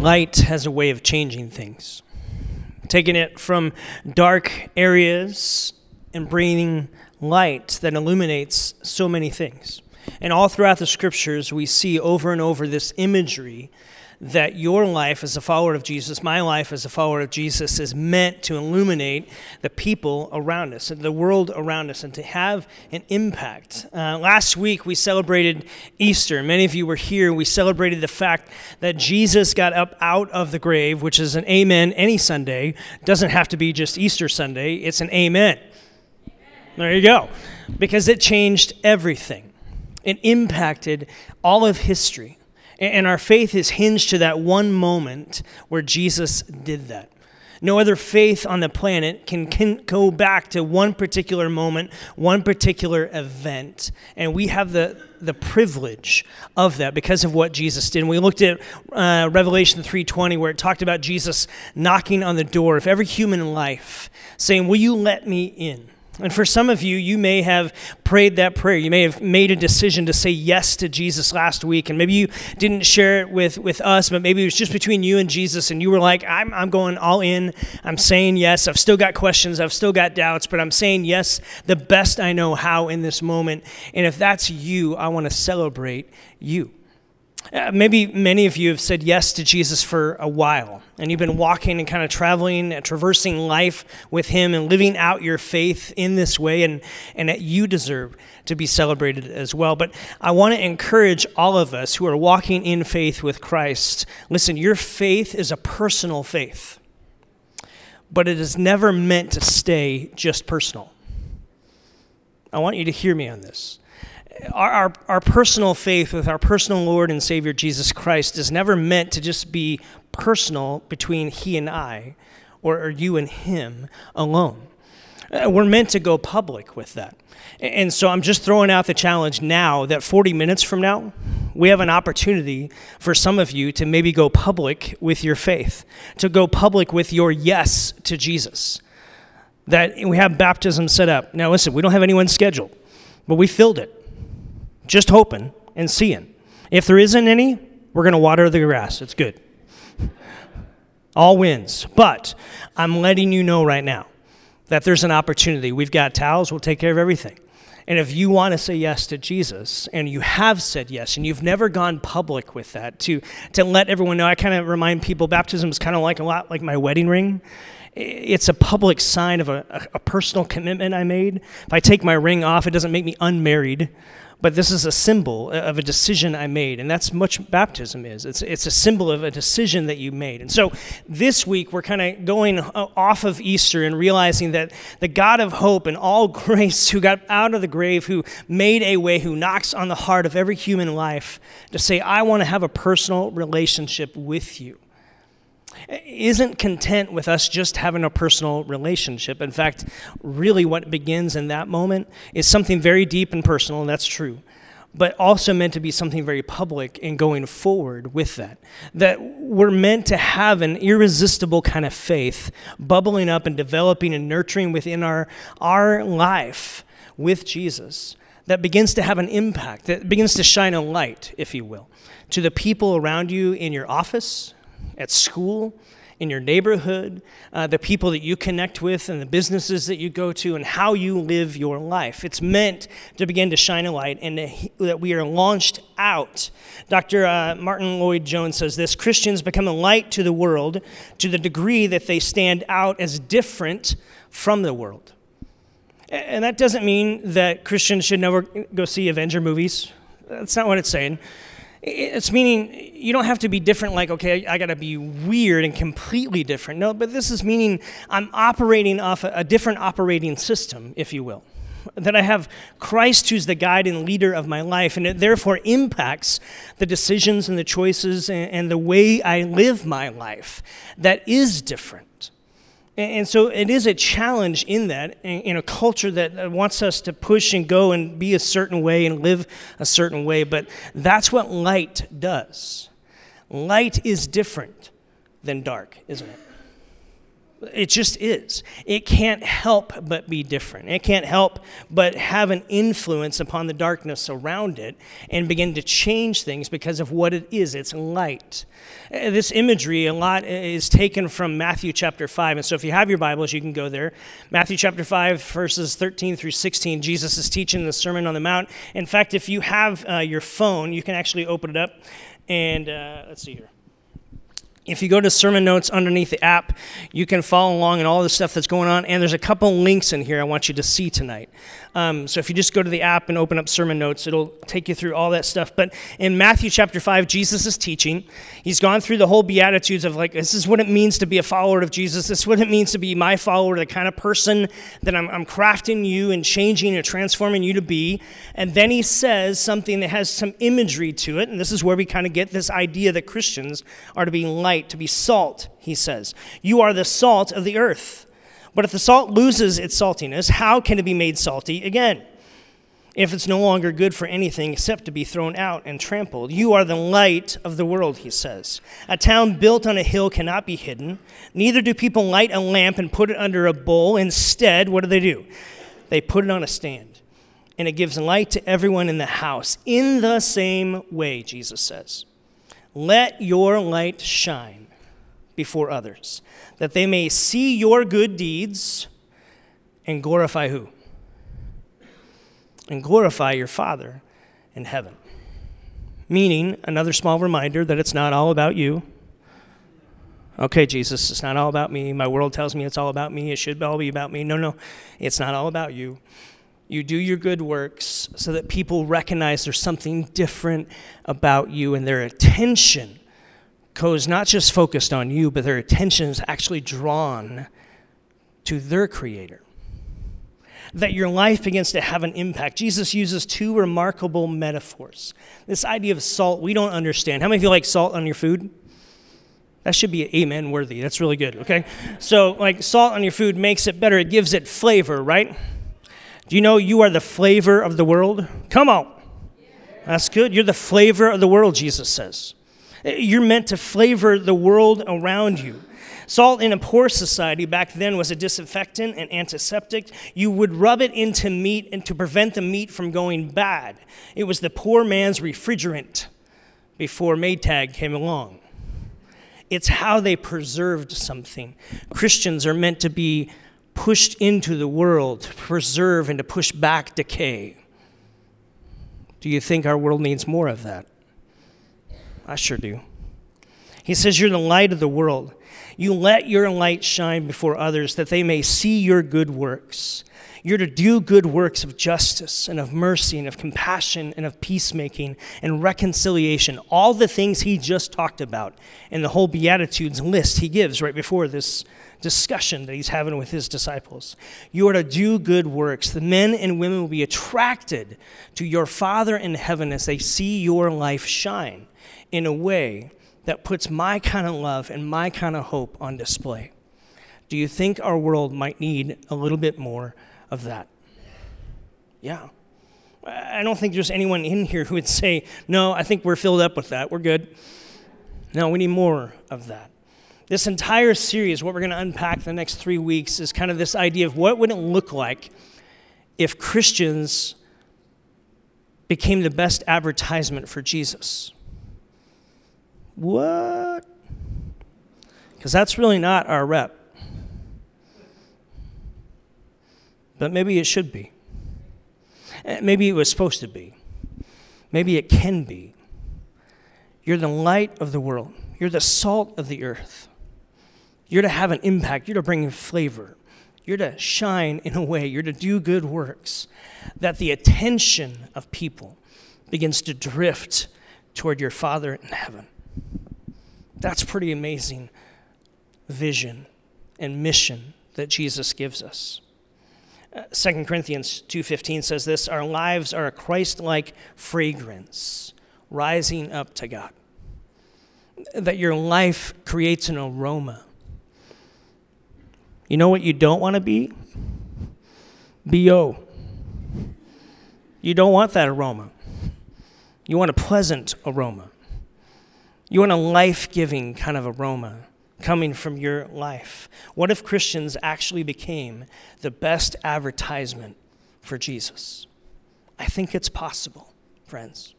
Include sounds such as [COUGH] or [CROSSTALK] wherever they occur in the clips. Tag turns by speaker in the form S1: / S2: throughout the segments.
S1: light has a way of changing things, taking it from dark areas and bringing light that illuminates so many things. And all throughout the scriptures, we see over and over this imagery that your life as a follower of Jesus, my life as a follower of Jesus, is meant to illuminate the people around us and the world around us and to have an impact. Uh, last week, we celebrated Easter. Many of you were here. We celebrated the fact that Jesus got up out of the grave, which is an amen any Sunday. Doesn't have to be just Easter Sunday, it's an amen. There you go. Because it changed everything. It impacted all of history. And our faith is hinged to that one moment where Jesus did that. No other faith on the planet can, can go back to one particular moment, one particular event. And we have the, the privilege of that because of what Jesus did. And we looked at uh, Revelation 3.20 where it talked about Jesus knocking on the door of every human life, saying, will you let me in? And for some of you, you may have prayed that prayer. You may have made a decision to say yes to Jesus last week. And maybe you didn't share it with, with us, but maybe it was just between you and Jesus. And you were like, I'm, I'm going all in. I'm saying yes. I've still got questions. I've still got doubts, but I'm saying yes the best I know how in this moment. And if that's you, I want to celebrate you. Uh, maybe many of you have said yes to Jesus for a while, and you've been walking and kind of traveling and traversing life with Him and living out your faith in this way, and, and that you deserve to be celebrated as well. But I want to encourage all of us who are walking in faith with Christ listen, your faith is a personal faith, but it is never meant to stay just personal. I want you to hear me on this our, our, our, personal faith with our personal Lord and Savior Jesus Christ is never meant to just be personal between He and I or, or you and Him alone. Uh, we're meant to go public with that. And so I'm just throwing out the challenge now that 40 minutes from now, we have an opportunity for some of you to maybe go public with your faith, to go public with your yes to Jesus. That we have baptism set up. Now, listen, we don't have anyone scheduled, but we filled it just hoping and seeing. If there isn't any, we're going to water the grass. It's good. [LAUGHS] All wins. But I'm letting you know right now that there's an opportunity. We've got towels, we'll take care of everything. And if you want to say yes to Jesus and you have said yes and you've never gone public with that to, to let everyone know, I kind of remind people baptism is kind of like a lot like my wedding ring. It's a public sign of a, a, a personal commitment I made. If I take my ring off, it doesn't make me unmarried but this is a symbol uh, of a decision I made, and that's much baptism is. It's, it's a symbol of a decision that you made. And so this week, we're kind of going uh, off of Easter and realizing that the God of hope and all [LAUGHS] grace, who got out of the grave, who made a way, who knocks on the heart of every human life to say, I want to have a personal relationship with you isn't content with us just having a personal relationship. In fact, really what begins in that moment is something very deep and personal, and that's true, but also meant to be something very public in going forward with that. That we're meant to have an irresistible kind of faith bubbling up and developing and nurturing within our, our life with Jesus that begins to have an impact, that begins to shine a light, if you will, to the people around you in your office at school, in your neighborhood, uh, the people that you connect with, and the businesses that you go to, and how you live your life. It's meant to begin to shine a light and that we are launched out. Dr. Uh, Martyn Lloyd-Jones says this Christians become a light to the world to the degree that they stand out as different from the world. And that doesn't mean that Christians should never go see Avenger movies. That's not what it's saying. It's meaning you don't have to be different, like, okay, I gotta be weird and completely different. No, but this is meaning I'm operating off a, different operating system, if you will. That I have Christ who's the guide and leader of my life, and it therefore impacts the decisions and the choices and the way I live my life that is different. And so it is a challenge in that, in a culture that wants us to push and go and be a certain way and live a certain way. But that's what light does. Light is different than dark, isn't it? It just is. It can't help but be different. It can't help but have an influence upon the darkness around it and begin to change things because of what it is. It's light. Uh, this imagery, a lot is taken from Matthew chapter 5. And so if you have your Bibles, you can go there. Matthew chapter 5, verses 13 through 16, Jesus is teaching the Sermon on the Mount. In fact, if you have uh, your phone, you can actually open it up. And uh, let's see here. If you go to sermon notes underneath the app, you can follow along and all the stuff that's going on. And there's a couple links in here I want you to see tonight. Um, so if you just go to the app and open up sermon notes, it'll take you through all that stuff. But in Matthew chapter 5, Jesus is teaching. He's gone through the whole Beatitudes of like, this is what it means to be a follower of Jesus. This is what it means to be my follower, the kind of person that I'm, I'm crafting you and changing and transforming you to be. And then he says something that has some imagery to it. And this is where we kind of get this idea that Christians are to be light, to be salt, he says. You are the salt of the earth. But if the salt loses its saltiness, how can it be made salty again? If it's no longer good for anything except to be thrown out and trampled, you are the light of the world, he says. A town built on a hill cannot be hidden. Neither do people light a lamp and put it under a bowl. Instead, what do they do? They put it on a stand, and it gives light to everyone in the house. In the same way, Jesus says, let your light shine before others, that they may see your good deeds and glorify who? And glorify your Father in heaven. Meaning, another small reminder that it's not all about you. Okay, Jesus, it's not all about me. My world tells me it's all about me. It should all be about me. No, no, it's not all about you. You do your good works so that people recognize there's something different about you and their attention goes not just focused on you, but their attention is actually drawn to their Creator. That your life begins to have an impact. Jesus uses two remarkable metaphors. This idea of salt, we don't understand. How many of you like salt on your food? That should be amen worthy. That's really good, okay? So, like, salt on your food makes it better, it gives it flavor, right? Do you know you are the flavor of the world? Come on. That's good. You're the flavor of the world, Jesus says. You're meant to flavor the world around you. Salt in a poor society back then was a disinfectant and antiseptic. You would rub it into meat and to prevent the meat from going bad. It was the poor man's refrigerant before Maytag came along. It's how they preserved something. Christians are meant to be pushed into the world to preserve and to push back decay. Do you think our world needs more of that? I sure do. He says, You're the light of the world. You let your light shine before others that they may see your good works. You're to do good works of justice and of mercy and of compassion and of peacemaking and reconciliation. All the things he just talked about in the whole Beatitudes list he gives right before this discussion that he's having with his disciples. You are to do good works. The men and women will be attracted to your Father in heaven as they see your life shine in a way that puts my kind of love and my kind of hope on display. Do you think our world might need a little bit more of that? Yeah. I don't think there's anyone in here who would say, no, I think we're filled up with that. We're good. No, we need more of that. This entire series, what we're going to unpack the next three weeks, is kind of this idea of what would it look like if Christians became the best advertisement for Jesus? What? Because that's really not our rep. But maybe it should be. Eh, maybe it was supposed to be. Maybe it can be. You're the light of the world. You're the salt of the earth. You're to have an impact. You're to bring flavor. You're to shine in a way. You're to do good works that the attention of people begins to drift toward your Father in heaven. That's pretty amazing vision and mission that Jesus gives us. Uh, 2 Corinthians 2:15 says this, our lives are a Christ-like fragrance rising up to God. That your life creates an aroma. You know what you don't want to be? BO. You don't want that aroma. You want a pleasant aroma. You want a life giving kind of aroma coming from your life? What if Christians actually became the best advertisement for Jesus? I think it's possible, friends.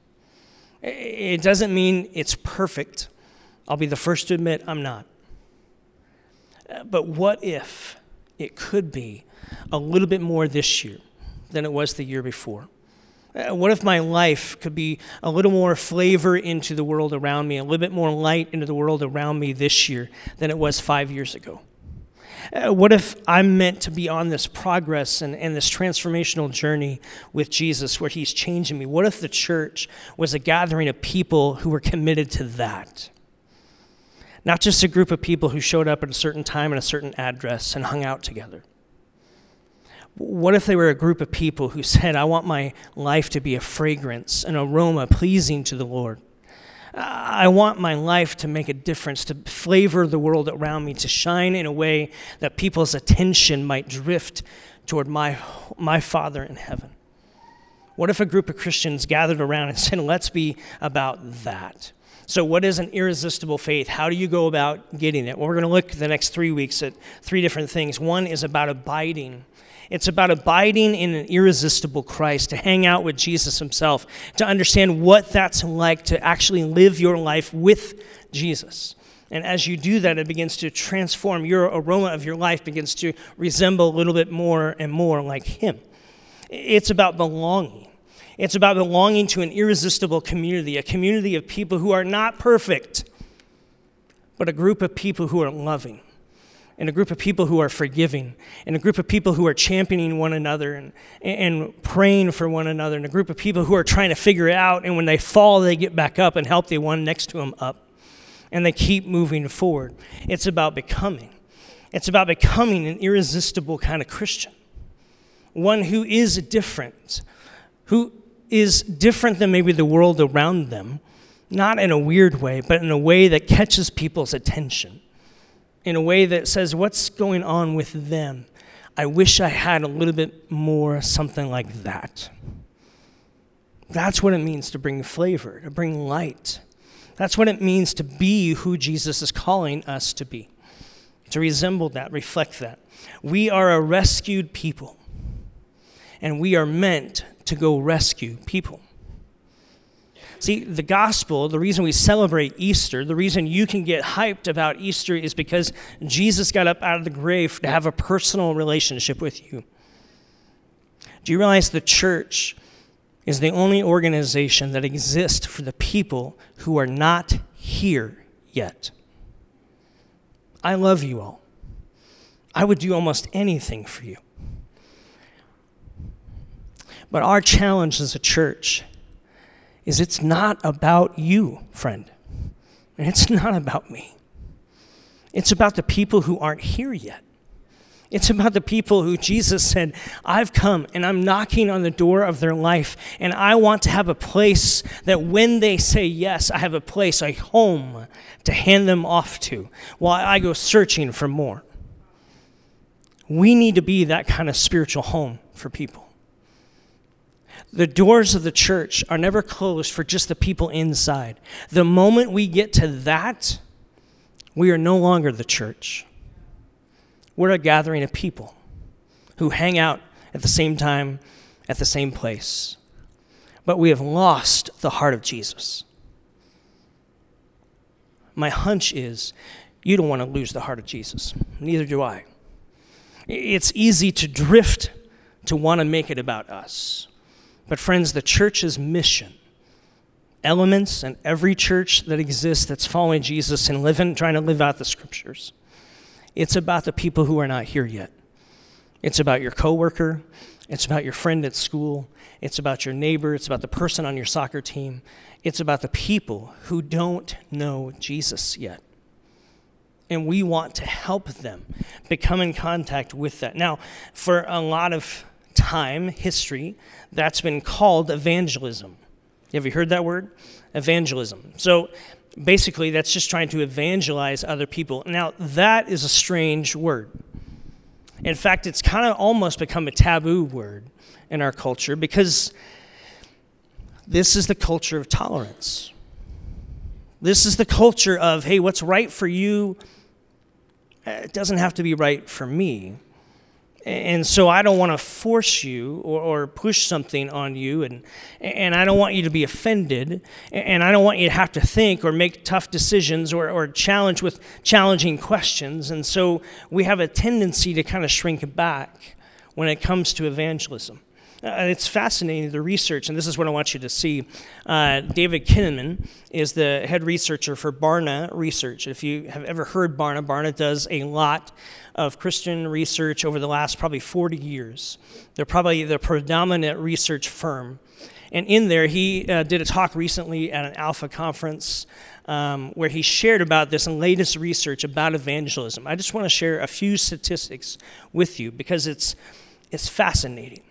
S1: It doesn't mean it's perfect. I'll be the first to admit I'm not. But what if it could be a little bit more this year than it was the year before? Uh, what if my life could be a little more flavor into the world around me, a little bit more light into the world around me this year than it was five years ago? Uh, what if I'm meant to be on this progress and, and this transformational journey with Jesus where He's changing me? What if the church was a gathering of people who were committed to that? Not just a group of people who showed up at a certain time and a certain address and hung out together. What if they were a group of people who said, I want my life to be a fragrance, an aroma pleasing to the Lord? I want my life to make a difference, to flavor the world around me, to shine in a way that people's attention might drift toward my, my Father in heaven. What if a group of Christians gathered around and said, Let's be about that? So, what is an irresistible faith? How do you go about getting it? Well, we're going to look the next three weeks at three different things. One is about abiding. It's about abiding in an irresistible Christ, to hang out with Jesus himself, to understand what that's like to actually live your life with Jesus. And as you do that, it begins to transform. Your aroma of your life begins to resemble a little bit more and more like Him. It's about belonging. It's about belonging to an irresistible community, a community of people who are not perfect, but a group of people who are loving, and a group of people who are forgiving, and a group of people who are championing one another and, and praying for one another, and a group of people who are trying to figure it out, and when they fall, they get back up and help the one next to them up. And they keep moving forward. It's about becoming. It's about becoming an irresistible kind of Christian, one who is different, who is different than maybe the world around them, not in a weird way, but in a way that catches people's attention, in a way that says, What's going on with them? I wish I had a little bit more something like that. That's what it means to bring flavor, to bring light. That's what it means to be who Jesus is calling us to be, to resemble that, reflect that. We are a rescued people, and we are meant to go rescue people. See, the gospel, the reason we celebrate Easter, the reason you can get hyped about Easter is because Jesus got up out of the grave to have a personal relationship with you. Do you realize the church is the only organization that exists for the people who are not here yet? I love you all. I would do almost anything for you. But our challenge as a church is it's not about you, friend. And it's not about me. It's about the people who aren't here yet. It's about the people who Jesus said, I've come and I'm knocking on the door of their life, and I want to have a place that when they say yes, I have a place, a home to hand them off to while I go searching for more. We need to be that kind of spiritual home for people. The doors of the church are never closed for just the people inside. The moment we get to that, we are no longer the church. We're a gathering of people who hang out at the same time, at the same place. But we have lost the heart of Jesus. My hunch is you don't want to lose the heart of Jesus. Neither do I. It's easy to drift to want to make it about us. But, friends, the church's mission, elements and every church that exists that's following Jesus and living, trying to live out the scriptures, it's about the people who are not here yet. It's about your coworker. It's about your friend at school. It's about your neighbor. It's about the person on your soccer team. It's about the people who don't know Jesus yet. And we want to help them become in contact with that. Now, for a lot of time, history, that's been called evangelism. Have you heard that word? Evangelism. So basically, that's just trying to evangelize other people. Now, that is a strange word. In fact, it's kind of almost become a taboo word in our culture because this is the culture of tolerance. This is the culture of, hey, what's right for you eh, It doesn't have to be right for me. And so I don't want to force you or, or, push something on you, and, and I don't want you to be offended, and I don't want you to have to think or make tough decisions or, or challenge with challenging questions. And so we have a tendency to kind of shrink back when it comes to evangelism. Uh, it's fascinating, the research, and this is what I want you to see. Uh, David Kinnaman is the head researcher for Barna Research. If you have ever heard Barna, Barna does a lot of Christian research over the last probably 40 years. They're probably the predominant research firm. And in there, he uh, did a talk recently at an Alpha conference um, where he shared about this latest research about evangelism. I just want to share a few statistics with you because it's, it's fascinating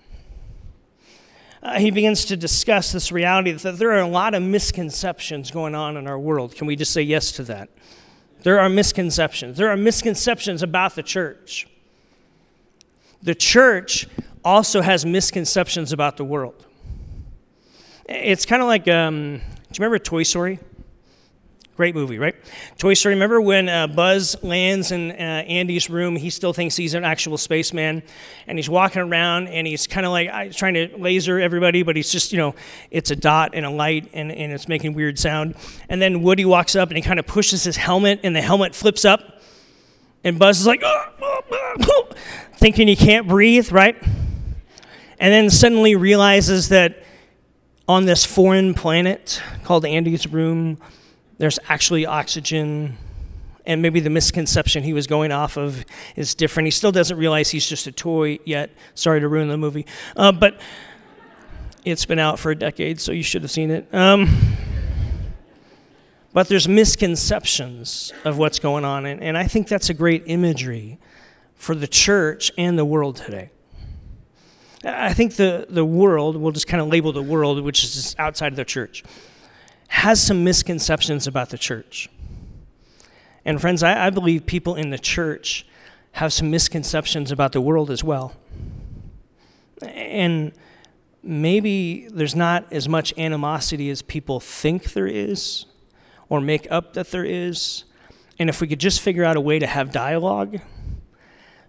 S1: uh, he begins to discuss this reality that there are a lot of misconceptions going on in our world. Can we just say yes to that? There are misconceptions. There are misconceptions about the church. The church also has misconceptions about the world. It's kind of like, um, do you remember Toy Story? Great movie, right? Toy Story. Remember when uh, Buzz lands in uh, Andy's room? He still thinks he's an actual spaceman, and he's walking around, and he's kind of like trying to laser everybody, but he's just, you know, it's a dot and a light, and, and it's making weird sound. And then Woody walks up, and he kind of pushes his helmet, and the helmet flips up, and Buzz is like, [LAUGHS] thinking he can't breathe, right? And then suddenly realizes that on this foreign planet called Andy's room there's actually oxygen and maybe the misconception he was going off of is different. He still doesn't realize he's just a toy yet. Sorry to ruin the movie. Uh, but it's been out for a decade, so you should have seen it. Um, but there's misconceptions of what's going on, and, and I think that's a great imagery for the church and the world today. I think the, the world, we'll just kind of label the world, which is outside of the church has some misconceptions about the church. And, friends, I, I, believe people in the church have some misconceptions about the world as well. And maybe there's not as much animosity as people think there is or make up that there is. And if we could just figure out a way to have dialogue,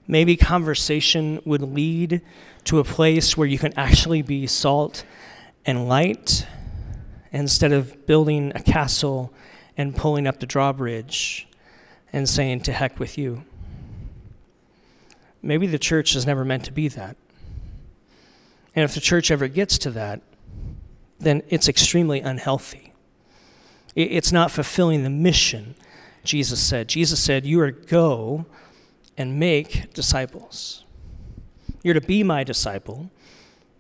S1: maybe conversation would lead to a place where you can actually be salt and light instead of building a castle and pulling up the drawbridge and saying, to heck with you. Maybe the church is never meant to be that. And if the church ever gets to that, then it's extremely unhealthy. It's not fulfilling the mission, Jesus said. Jesus said, You are to go and make disciples. You're to be my disciple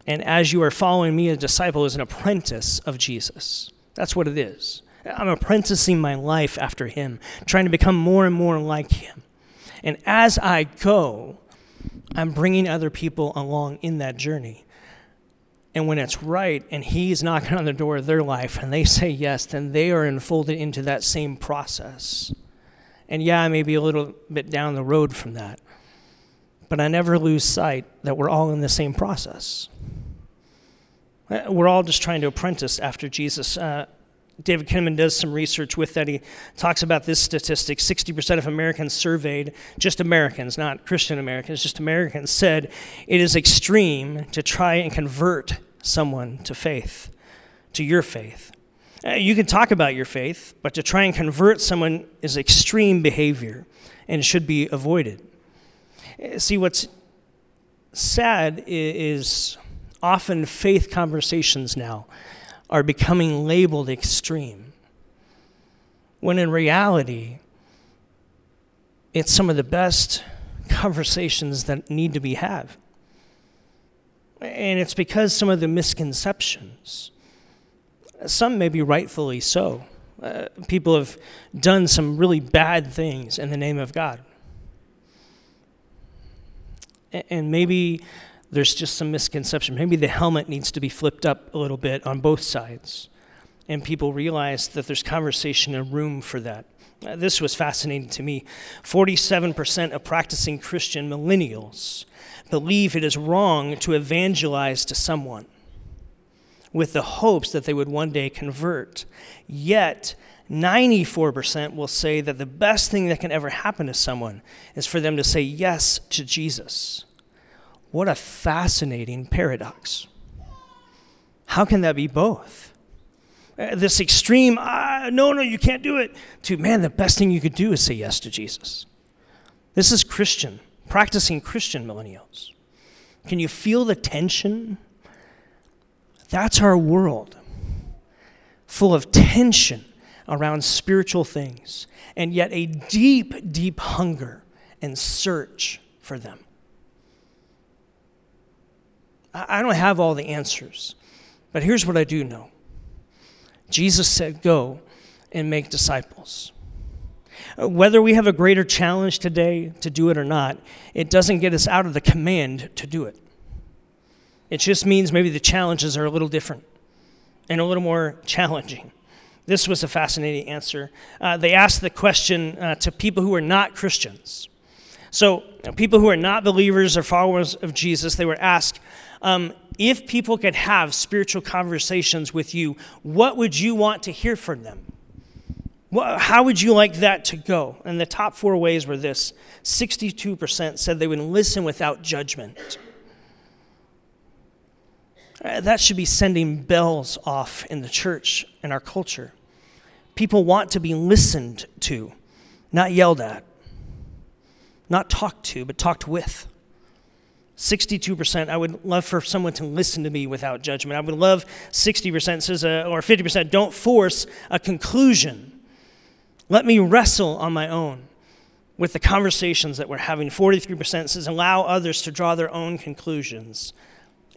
S1: and as you are following me, a disciple is an apprentice of Jesus. That's what it is. I'm apprenticing my life after him, trying to become more and more like him. And as I go, I'm bringing other people along in that journey. And when it's right and he's knocking on the door of their life and they say yes, then they are enfolded into that same process. And yeah, I may be a little bit down the road from that, but I never lose sight that we're all in the same process. Uh, we're all just trying to apprentice after Jesus. Uh, David Kinnaman does some research with that. He talks about this statistic 60% of Americans surveyed, just Americans, not Christian Americans, just Americans, said it is extreme to try and convert someone to faith, to your faith. Uh, you can talk about your faith, but to try and convert someone is extreme behavior and should be avoided. Uh, see, what's sad is often faith conversations now are becoming labeled extreme, when in reality, it's some of the best conversations that need to be had. And it's because some of the misconceptions, some maybe rightfully so, uh, people have done some really bad things in the name of God. And maybe there's just some misconception. Maybe the helmet needs to be flipped up a little bit on both sides. And people realize that there's conversation and room for that. Uh, this was fascinating to me. 47% of practicing Christian millennials believe it is wrong to evangelize to someone. with the hopes that they would one day convert. Yet, 94% will say that the best thing that can ever happen to someone is for them to say yes to Jesus. What a fascinating paradox. How can that be both? Uh, this extreme, ah, no, no, you can't do it, to man, the best thing you could do is say yes to Jesus. This is Christian, practicing Christian millennials. Can you feel the tension? That's our world, full of tension around spiritual things, and yet a deep, deep hunger and search for them. I don't have all the answers, but here's what I do know Jesus said, Go and make disciples. Uh, whether we have a greater challenge today to do it or not, it doesn't get us out of the command to do it. It just means maybe the challenges are a little different and a little more challenging. This was a fascinating answer. Uh, they asked the question uh, to people who are not Christians. So, people who are not believers or followers of Jesus, they were asked, um, if people could have spiritual conversations with you, what would you want to hear from them? How would you like that to go? And the top four ways were this 62% said they would listen without judgment. Uh, that should be sending bells off in the church and our culture. People want to be listened to, not yelled at, not talked to, but talked with. 62%, I would love for someone to listen to me without judgment. I would love 60% says, uh, or 50%, don't force a conclusion. Let me wrestle on my own with the conversations that we're having. 43% says, allow others to draw their own conclusions.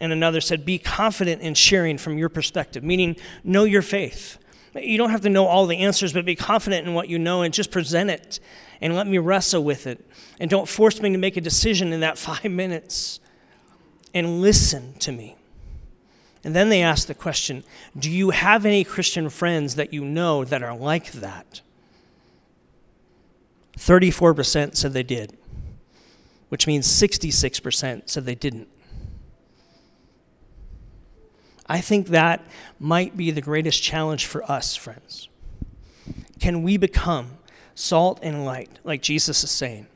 S1: And another said, be confident in sharing from your perspective, meaning know your faith. You don't have to know all the answers, but be confident in what you know and just present it and let me wrestle with it. And don't force me to make a decision in that [LAUGHS] five minutes. And listen to me. And then they ask the question Do you have any Christian friends that you know that are like that? 34% said they did, which means 66% said they didn't. I think that might be the greatest challenge for us, friends. Can we become salt and light, like Jesus is saying,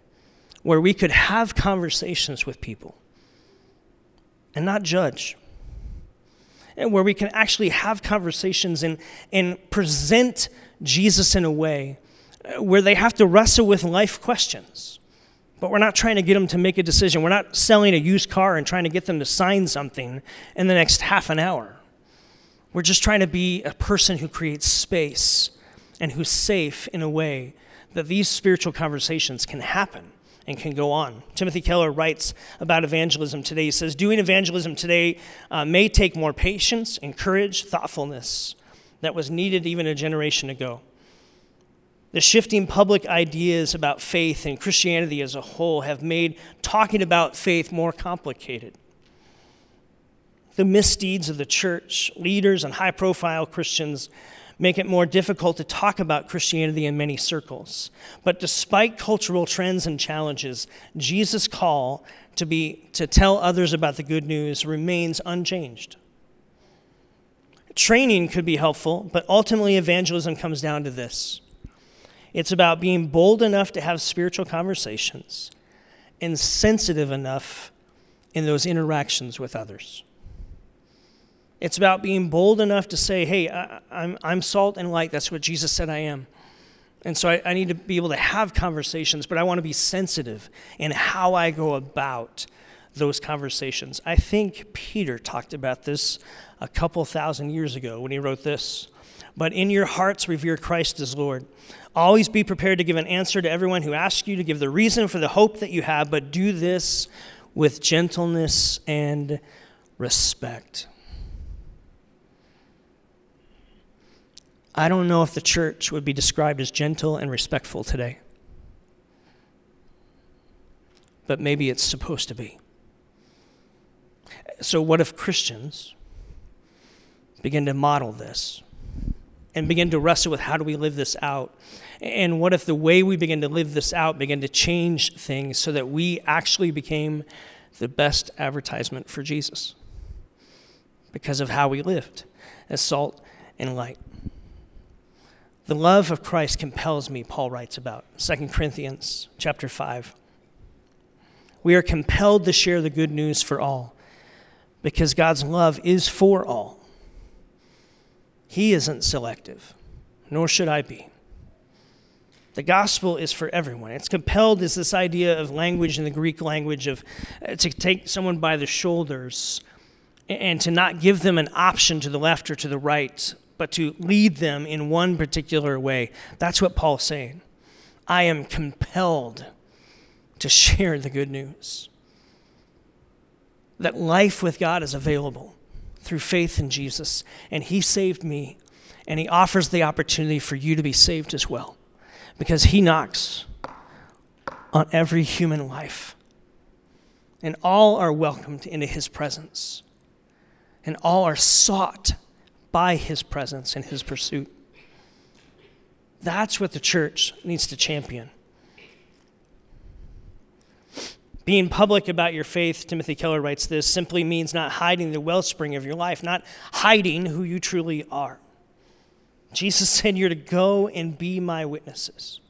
S1: where we could have conversations with people and not judge? And where we can actually have conversations and, and present Jesus in a way uh, where they have to wrestle with life questions. But we're not trying to get them to make a decision. We're not selling a used car and trying to get them to sign something in the next half an hour. We're just trying to be a person who creates space and who's safe in a way that these spiritual conversations can happen and can go on. Timothy Keller writes about evangelism today. He says, Doing evangelism today uh, may take more patience and courage, thoughtfulness that was needed even a generation ago. The shifting public ideas about faith and Christianity as a whole have made talking about faith more complicated. The misdeeds of the church, leaders, and high profile Christians make it more difficult to talk about Christianity in many circles. But despite cultural trends and challenges, Jesus' call to, be, to tell others about the good news remains unchanged. Training could be helpful, but ultimately, evangelism comes down to this it's about being bold enough to have spiritual conversations and sensitive enough in those interactions with others. It's about being bold enough to say, hey, I, am I'm, salt and light. That's what Jesus said I am. And so I, I need to be able to have conversations, but I want to be sensitive in how I go about those conversations. I think Peter talked about this a couple thousand years ago when he wrote this. But in your hearts, revere Christ as Lord. Always be prepared to give an answer to everyone who asks you to give the reason for the hope that you have, but do this with gentleness and respect. I don't know if the church would be described as gentle and respectful today, but maybe it's supposed to be. So, what if Christians begin to model this and begin to wrestle with how do we live this out? And what if the way we begin to live this out began to change things so that we actually became the best advertisement for Jesus because of how we lived? as salt and light. The love of Christ compels me, Paul writes about. 2 Corinthians chapter 5. We are compelled to share the good news for all because God's love is for all. He isn't selective, nor should I be. The gospel is for everyone. It's compelled is this idea of language in the Greek language of uh, to take someone by the shoulders and to not give them an option to the left or to the right, but to lead them in one particular way. That's what Paul's saying. I am compelled to share the good news that life with God is available through faith in Jesus, and He saved me, and He offers the opportunity for you to be saved as well, because He knocks on every human life, and all are welcomed into His presence, and all are sought by his presence and his pursuit. That's what the church needs to champion. Being public about your faith, Timothy Keller writes this, simply means not hiding the wellspring of your life, not hiding who you truly are. Jesus said, You're to go and be my witnesses.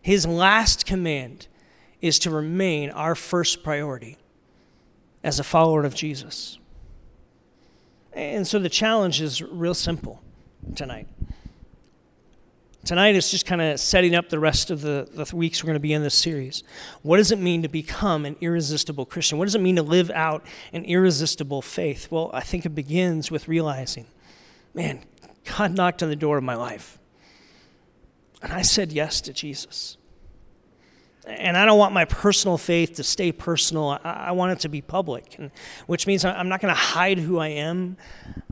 S1: His last command is to remain our first priority as a follower of Jesus. And so the challenge is real simple tonight. Tonight is just kind of setting up the rest of the, the weeks we're going to be in this series. What does it mean to become an irresistible Christian? What does it mean to live out an irresistible faith? Well, I think it begins with realizing, man, God knocked on the door of my life. And I said yes to Jesus and I don't want my personal faith to stay personal. I, want it to be public, and, which means I'm not going to hide who I am.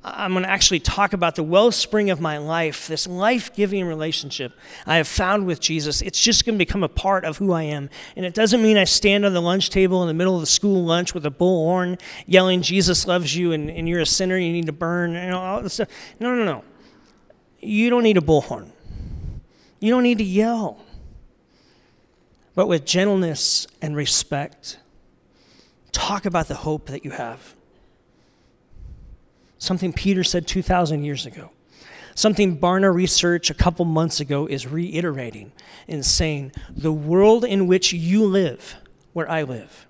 S1: I'm going to actually talk about the wellspring of my life, this life giving relationship I have found with Jesus. It's just going to become a part of who I am. And it doesn't mean I stand on the lunch table in the middle of the school lunch with a bullhorn yelling, Jesus loves you, and, and you're a sinner, you need to burn. Know, all this stuff. No, no, no. You don't need a bullhorn, you don't need to yell but with gentleness and respect. Talk about the hope that you have. Something Peter said 2,000 years ago. Something Barna Research a couple months ago is reiterating and saying the world in which you live, where I live,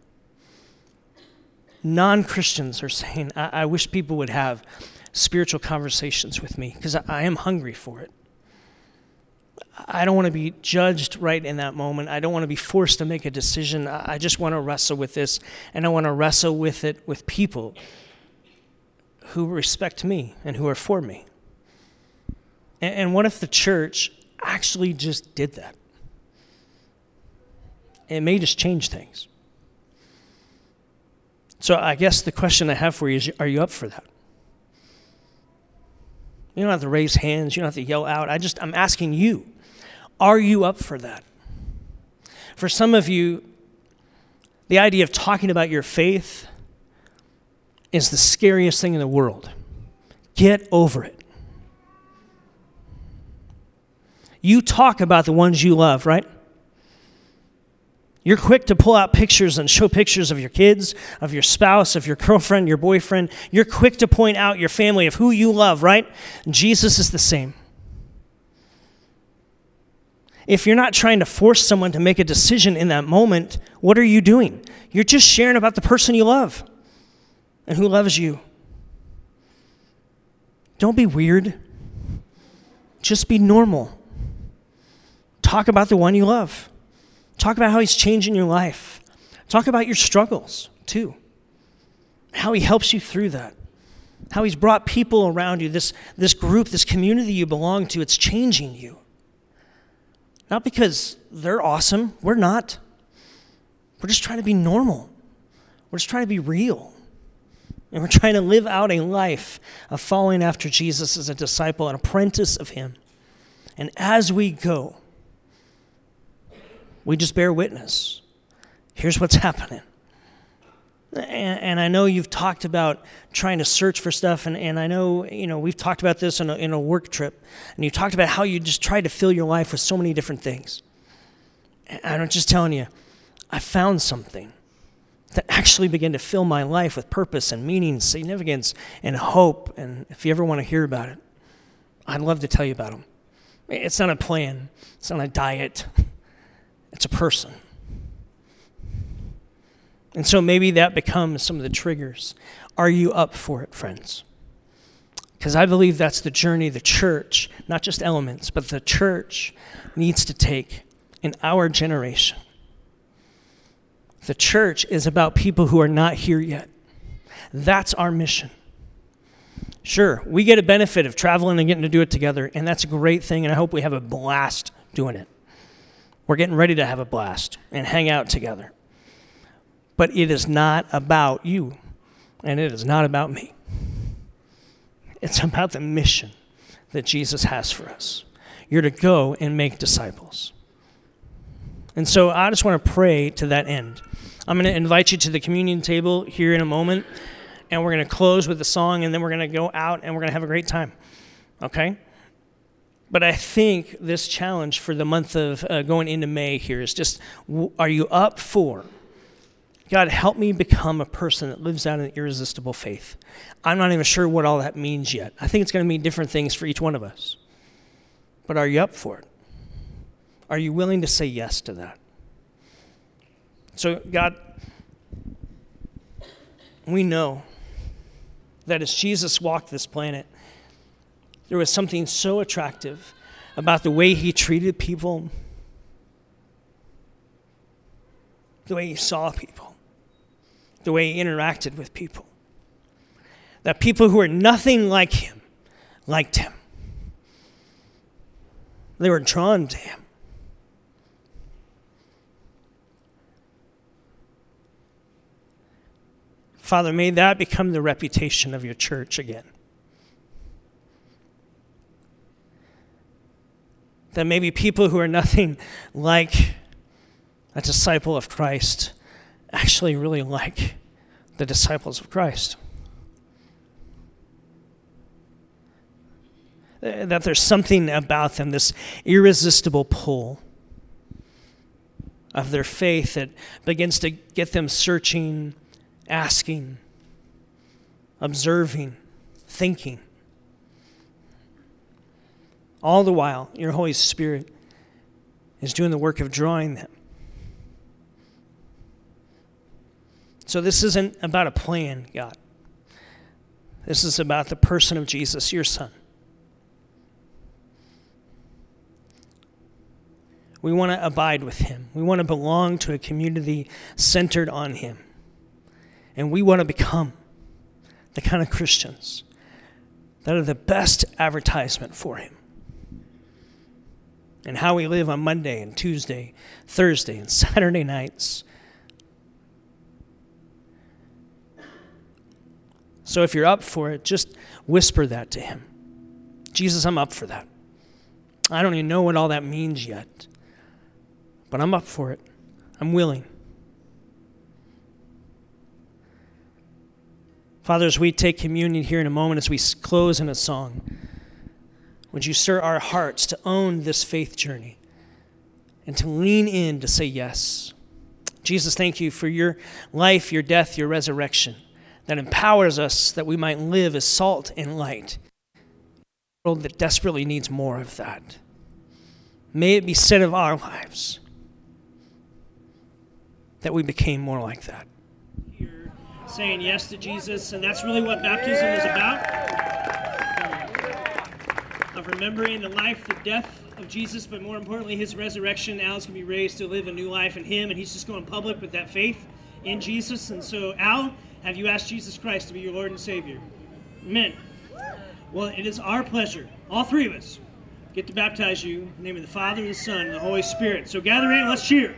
S1: non Christians are saying, I-, I, wish people would have spiritual conversations with me because I-, am hungry for it. I don't want to be judged right in that moment. I don't want to be forced to make a decision. I just want to wrestle with this, and I want to wrestle with it with people who respect me and who are for me. And, what if the church actually just did that? It may just change things. So I guess the question I have for you is are you up for that? You don't have to raise hands, you don't have to yell out. I just I'm asking you. Are you up for that? For some of you, the idea of talking about your faith is the scariest thing in the world. Get over it. You talk about the ones you love, right? You're quick to pull out pictures and show pictures of your kids, of your spouse, of your girlfriend, your boyfriend. You're quick to point out your family of who you love, right? Jesus is the same if you're not trying to force someone to make a decision in that moment, what are you doing? You're just sharing about the person you love and who loves you. Don't be weird. Just be normal. Talk about the one you love. Talk about how he's changing your life. Talk about your struggles, too. How he helps you through that. How he's brought people around you, this, this group, this community you belong to, it's changing you. Not because they're awesome. We're not. We're just trying to be normal. We're just trying to be real. And we're trying to live out a life of following after Jesus as a disciple, an apprentice of Him. And as we go, we just bear witness. Here's what's [LAUGHS] happening. And, and, I know you've talked about trying to search for stuff, and, and I know, you know, we've talked about this in a, in a work trip, and you talked about how you just tried to fill your life with so many different things. And I'm just telling you, I found something that actually began to fill my life with purpose and meaning, significance, and hope. And if you ever want to hear about it, I'd love to tell you about them. It's not a plan, it's not a diet, [LAUGHS] it's a person. And so maybe that becomes some of the triggers. Are you up for it, friends? Because I believe that's the journey the church, not just elements, but the church needs to take in our generation. The church is about people who are not here yet. That's our mission. Sure, we get a benefit of traveling and getting to do it together, and that's a great thing, and I hope we have a blast doing it. We're getting ready to have a blast and hang out together. But it is not about you, and it is not about me. It's about the mission that Jesus has for us. You're to go and make disciples. And so I just want to pray to that end. I'm going to invite you to the communion table here in a moment, and we're going to close with a song, and then we're going to go out and we're going to have a great time. Okay? But I think this challenge for the month of uh, going into May here is just are you up for God, help me become a person that lives out an irresistible faith. I'm not even sure what all that means yet. I think it's going to mean different things for each one of us. But are you up for it? Are you willing to say yes to that? So, God, we know that as Jesus walked this planet, there was something so attractive about the way he treated people, the way he saw people the way he interacted with people. That people who were nothing like him liked him, they were drawn to him. Father, may that become the reputation of your church again. That maybe people who are nothing like a disciple of Christ actually really like the disciples of Christ. That there's something about them, this irresistible pull of their faith that begins to get them searching, asking, observing, thinking. All the while, your Holy Spirit is doing the work of drawing them So this isn't about a plan, God. This is about the person of Jesus, your son. We want to abide with him. We want to belong to a community centered on him. And we want to become the kind of Christians that are the best advertisement for him. And how we live on Monday and Tuesday, Thursday, and [LAUGHS] Saturday nights So if you're up for it, just whisper that to him. Jesus, I'm up for that. I don't even know what all that means yet, but I'm up for it. I'm willing. Father, as we take communion here in a moment, as we close in a song, would you stir our hearts to own this faith journey and to lean in to say yes? Jesus, thank you for your life, your death, your resurrection that empowers us that we might live as salt and light. A world that desperately needs more of that. May it be said of our lives that we became more like that. You're saying yes to Jesus, and that's really what baptism is about. Remembering the life, the death of Jesus, but more importantly, his resurrection. Al's going to be raised to live a new life in him, and he's just going public with that faith in Jesus. And so, Al, have you asked Jesus Christ to be your Lord and Savior? Amen. Well, it is our pleasure, all three of us, get to baptize you in the name of the Father, the Son, and the Holy Spirit. So gather in, let's cheer.